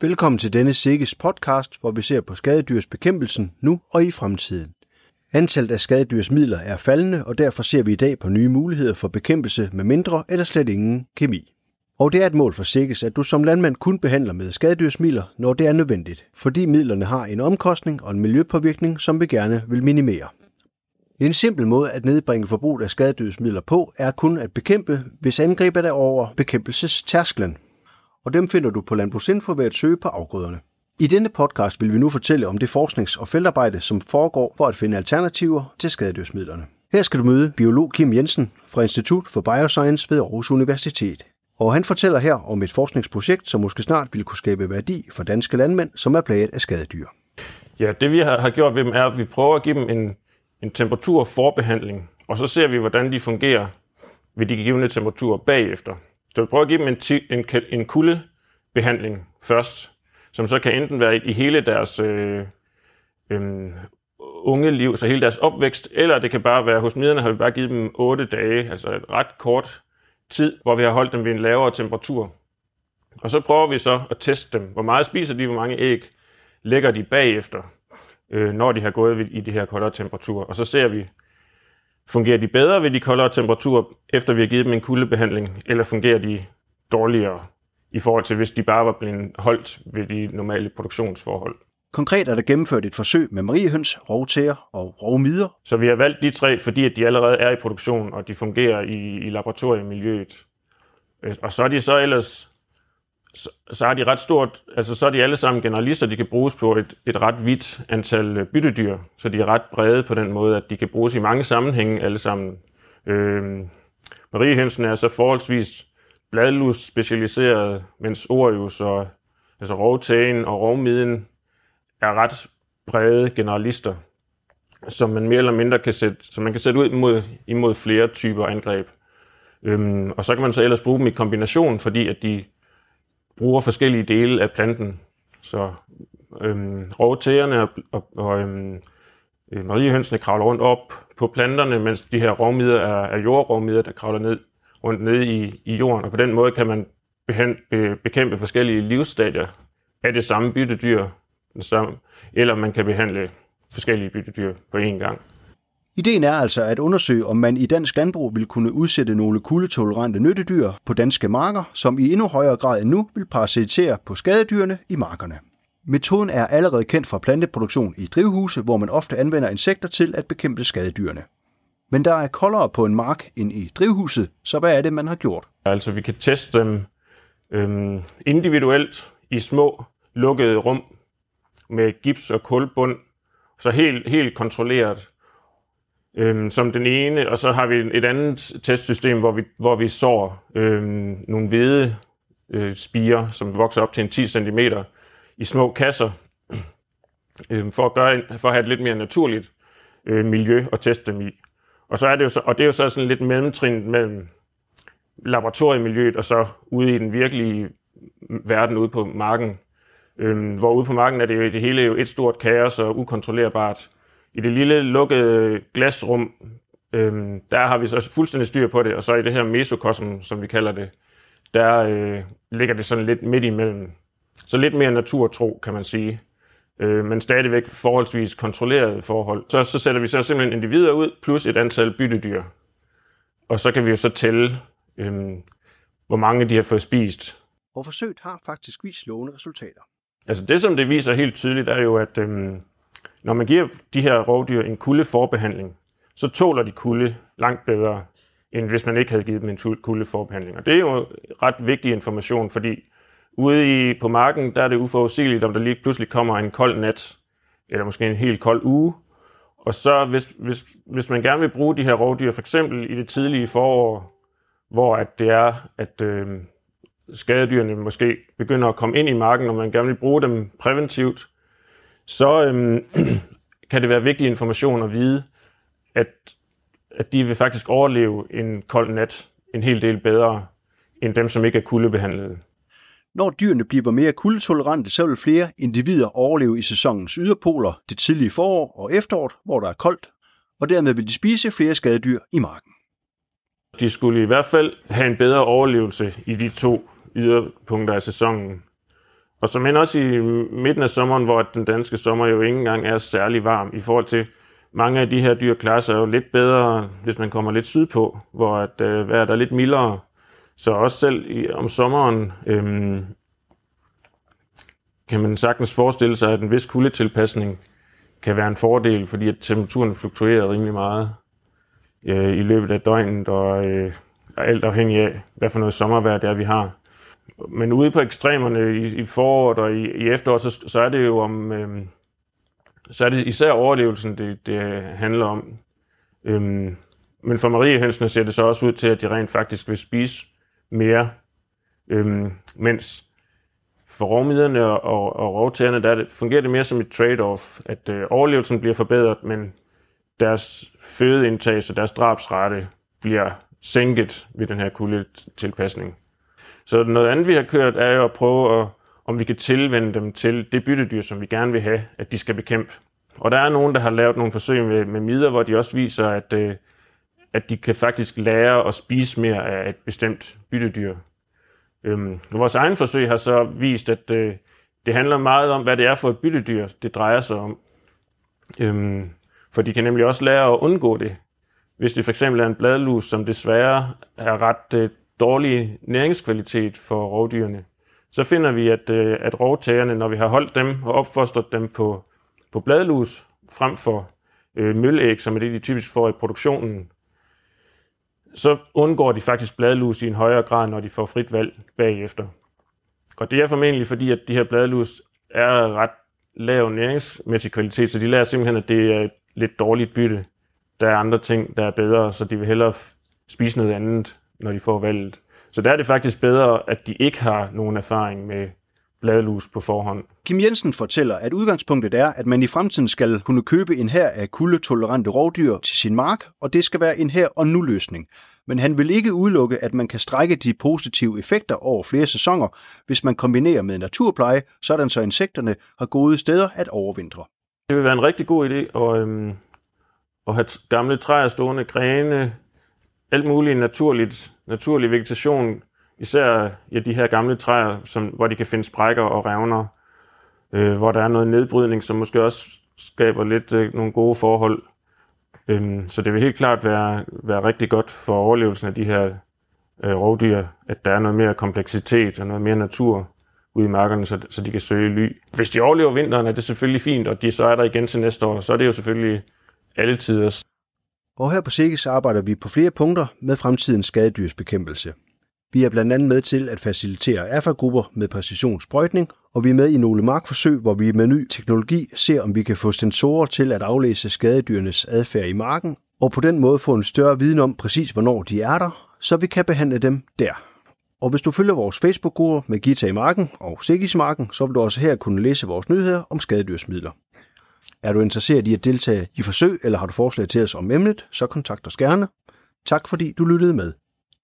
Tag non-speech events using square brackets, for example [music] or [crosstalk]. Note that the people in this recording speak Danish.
Velkommen til denne Sikkes podcast, hvor vi ser på skadedyrsbekæmpelsen nu og i fremtiden. Antallet af skadedyrsmidler er faldende, og derfor ser vi i dag på nye muligheder for bekæmpelse med mindre eller slet ingen kemi. Og det er et mål for Sikkes, at du som landmand kun behandler med skadedyrsmidler, når det er nødvendigt, fordi midlerne har en omkostning og en miljøpåvirkning, som vi gerne vil minimere. En simpel måde at nedbringe forbruget af skadedyrsmidler på er kun at bekæmpe, hvis angrebet er over bekæmpelsestærsklen. Og dem finder du på Landbrugsinfo ved at søge på afgrøderne. I denne podcast vil vi nu fortælle om det forsknings- og feltarbejde, som foregår for at finde alternativer til skadedyrsmidlerne. Her skal du møde biolog Kim Jensen fra Institut for Bioscience ved Aarhus Universitet. Og han fortæller her om et forskningsprojekt, som måske snart vil kunne skabe værdi for danske landmænd, som er plaget af skadedyr. Ja, det vi har gjort ved dem er, at vi prøver at give dem en, en temperaturforbehandling, og så ser vi, hvordan de fungerer ved de givende temperaturer bagefter. Så vi prøver at give dem en, en, en kuldebehandling først, som så kan enten være i hele deres øh, øh, unge liv, så hele deres opvækst, eller det kan bare være, hos midlerne har vi bare givet dem 8 dage, altså et ret kort tid, hvor vi har holdt dem ved en lavere temperatur. Og så prøver vi så at teste dem. Hvor meget spiser de, hvor mange æg lægger de bagefter, øh, når de har gået i de her koldere temperaturer. Og så ser vi, fungerer de bedre ved de koldere temperaturer, efter vi har givet dem en kuldebehandling, eller fungerer de dårligere i forhold til, hvis de bare var blevet holdt ved de normale produktionsforhold. Konkret er der gennemført et forsøg med mariehøns, rovtæger og rovmider. Så vi har valgt de tre, fordi at de allerede er i produktion, og de fungerer i, i laboratoriemiljøet. Øh, og så er de så ellers, så, så er de ret stort, altså så er de alle sammen generalister, de kan bruges på et, et ret vidt antal øh, byttedyr, så de er ret brede på den måde, at de kan bruges i mange sammenhænge alle sammen. Øh, mariehønsen er så forholdsvis bladlus specialiseret, mens Orius og altså rovtagen og rovmiden er ret brede generalister, som man mere eller mindre kan sætte, som man kan sætte ud imod, imod flere typer angreb. Øhm, og så kan man så ellers bruge dem i kombination, fordi at de bruger forskellige dele af planten. Så øhm, rovtægerne og, og, og øhm, øh, mariehønsene kravler rundt op på planterne, mens de her rovmider er, er jordrovmider, der kravler ned rundt ned i, i jorden. Og på den måde kan man bekæmpe forskellige livsstadier af det samme byttedyr, eller man kan behandle forskellige byttedyr på én gang. Ideen er altså at undersøge, om man i dansk landbrug vil kunne udsætte nogle kuldetolerante nyttedyr på danske marker, som i endnu højere grad end nu vil parasitere på skadedyrene i markerne. Metoden er allerede kendt fra planteproduktion i drivhuse, hvor man ofte anvender insekter til at bekæmpe skadedyrene. Men der er koldere på en mark end i drivhuset, så hvad er det, man har gjort? Altså, vi kan teste dem øhm, individuelt i små lukkede rum med gips og kulbund, så helt, helt kontrolleret øhm, som den ene, og så har vi et andet testsystem, hvor vi, hvor vi sår øhm, nogle hvide øh, spiger, som vokser op til en 10 cm i små kasser, [clears throat] øhm, for, at gøre, for at have et lidt mere naturligt øh, miljø at teste dem i. Og, så er det jo så, og det er jo så sådan lidt mellemtrin mellem laboratoriemiljøet og så ude i den virkelige verden ude på marken. Øhm, hvor ude på marken er det jo det hele jo et stort kaos og ukontrollerbart. I det lille lukkede glasrum, øhm, der har vi så fuldstændig styr på det, og så i det her mesokosm, som vi kalder det, der øh, ligger det sådan lidt midt imellem. Så lidt mere naturtro, kan man sige øh, men stadigvæk forholdsvis kontrollerede forhold. Så, så sætter vi så simpelthen individer ud, plus et antal byttedyr. Og så kan vi jo så tælle, øh, hvor mange de har fået spist. Og forsøget har faktisk vist lovende resultater. Altså det, som det viser helt tydeligt, er jo, at øh, når man giver de her rovdyr en kuldeforbehandling, så tåler de kulde langt bedre, end hvis man ikke havde givet dem en kuldeforbehandling. Og det er jo ret vigtig information, fordi Ude i, på marken, der er det uforudsigeligt, om der lige pludselig kommer en kold nat, eller måske en helt kold uge. Og så hvis, hvis, hvis man gerne vil bruge de her rovdyr, for eksempel i det tidlige forår, hvor at det er, at øh, skadedyrene måske begynder at komme ind i marken, når man gerne vil bruge dem præventivt, så øh, [clears throat] kan det være vigtig information at vide, at, at de vil faktisk overleve en kold nat en hel del bedre, end dem, som ikke er kuldebehandlede. Når dyrene bliver mere kuldetolerante, så vil flere individer overleve i sæsonens yderpoler, det tidlige forår og efteråret, hvor der er koldt, og dermed vil de spise flere skadedyr i marken. De skulle i hvert fald have en bedre overlevelse i de to yderpunkter af sæsonen. Og så men også i midten af sommeren, hvor den danske sommer jo ikke engang er særlig varm i forhold til mange af de her dyr klarer sig jo lidt bedre, hvis man kommer lidt sydpå, hvor at, øh, vejret er lidt mildere. Så også selv i, om sommeren øhm, kan man sagtens forestille sig, at en vis kuldetilpasning kan være en fordel, fordi at temperaturen fluktuerer rimelig meget øh, i løbet af døgnet, og øh, alt afhængig af, hvad for noget sommervejr det er, vi har. Men ude på ekstremerne i, i foråret og i, i efteråret, så, så er det jo om, øh, så er det især overlevelsen, det, det handler om. Øhm, men for mariehønsene ser det så også ud til, at de rent faktisk vil spise mere, øhm, mens for rovmiderne og, og, og rovtagerne, der det, fungerer det mere som et trade-off, at øh, overlevelsen bliver forbedret, men deres fødeindtag, så deres drabsrate bliver sænket ved den her kuldetilpasning. Så noget andet, vi har kørt, er jo at prøve at om vi kan tilvende dem til det byttedyr, som vi gerne vil have, at de skal bekæmpe. Og der er nogen, der har lavet nogle forsøg med, med midler, hvor de også viser, at, øh, at de kan faktisk lære at spise mere af et bestemt byttedyr. Øhm, vores egen forsøg har så vist, at øh, det handler meget om, hvad det er for et byttedyr, det drejer sig om. Øhm, for de kan nemlig også lære at undgå det. Hvis det for eksempel er en bladlus, som desværre er ret øh, dårlig næringskvalitet for rovdyrene, så finder vi, at, øh, at rovtagerne, når vi har holdt dem og opfostret dem på, på bladlus, frem for øh, møllæg, som er det, de typisk får i produktionen, så undgår de faktisk bladlus i en højere grad, når de får frit valg bagefter. Og det er formentlig fordi, at de her bladlus er ret lav næringsmæssig kvalitet, så de lærer simpelthen, at det er et lidt dårligt bytte. Der er andre ting, der er bedre, så de vil hellere spise noget andet, når de får valget. Så der er det faktisk bedre, at de ikke har nogen erfaring med bladlus på forhånd. Kim Jensen fortæller, at udgangspunktet er, at man i fremtiden skal kunne købe en her af kuldetolerante rovdyr til sin mark, og det skal være en her og nu løsning. Men han vil ikke udelukke, at man kan strække de positive effekter over flere sæsoner, hvis man kombinerer med naturpleje, sådan så insekterne har gode steder at overvintre. Det vil være en rigtig god idé at, øhm, at have gamle træer stående, grene, alt muligt naturligt, naturlig vegetation, især ja, de her gamle træer, som, hvor de kan finde sprækker og revner, øh, hvor der er noget nedbrydning, som måske også skaber lidt øh, nogle gode forhold. Øhm, så det vil helt klart være, være rigtig godt for overlevelsen af de her øh, rovdyr, at der er noget mere kompleksitet og noget mere natur ude i markerne, så, så de kan søge ly. Hvis de overlever vinteren, er det selvfølgelig fint, og de så er der igen til næste år, så er det jo selvfølgelig alle tiders. Og her på SIGES arbejder vi på flere punkter med fremtidens skadedyrsbekæmpelse. Vi er blandt andet med til at facilitere erfagrupper med præcisionssprøjtning, og vi er med i nogle markforsøg, hvor vi med ny teknologi ser, om vi kan få sensorer til at aflæse skadedyrenes adfærd i marken, og på den måde få en større viden om præcis, hvornår de er der, så vi kan behandle dem der. Og hvis du følger vores Facebook-grupper med Gita i marken og Sigis marken, så vil du også her kunne læse vores nyheder om skadedyrsmidler. Er du interesseret i at deltage i forsøg, eller har du forslag til os om emnet, så kontakt os gerne. Tak fordi du lyttede med.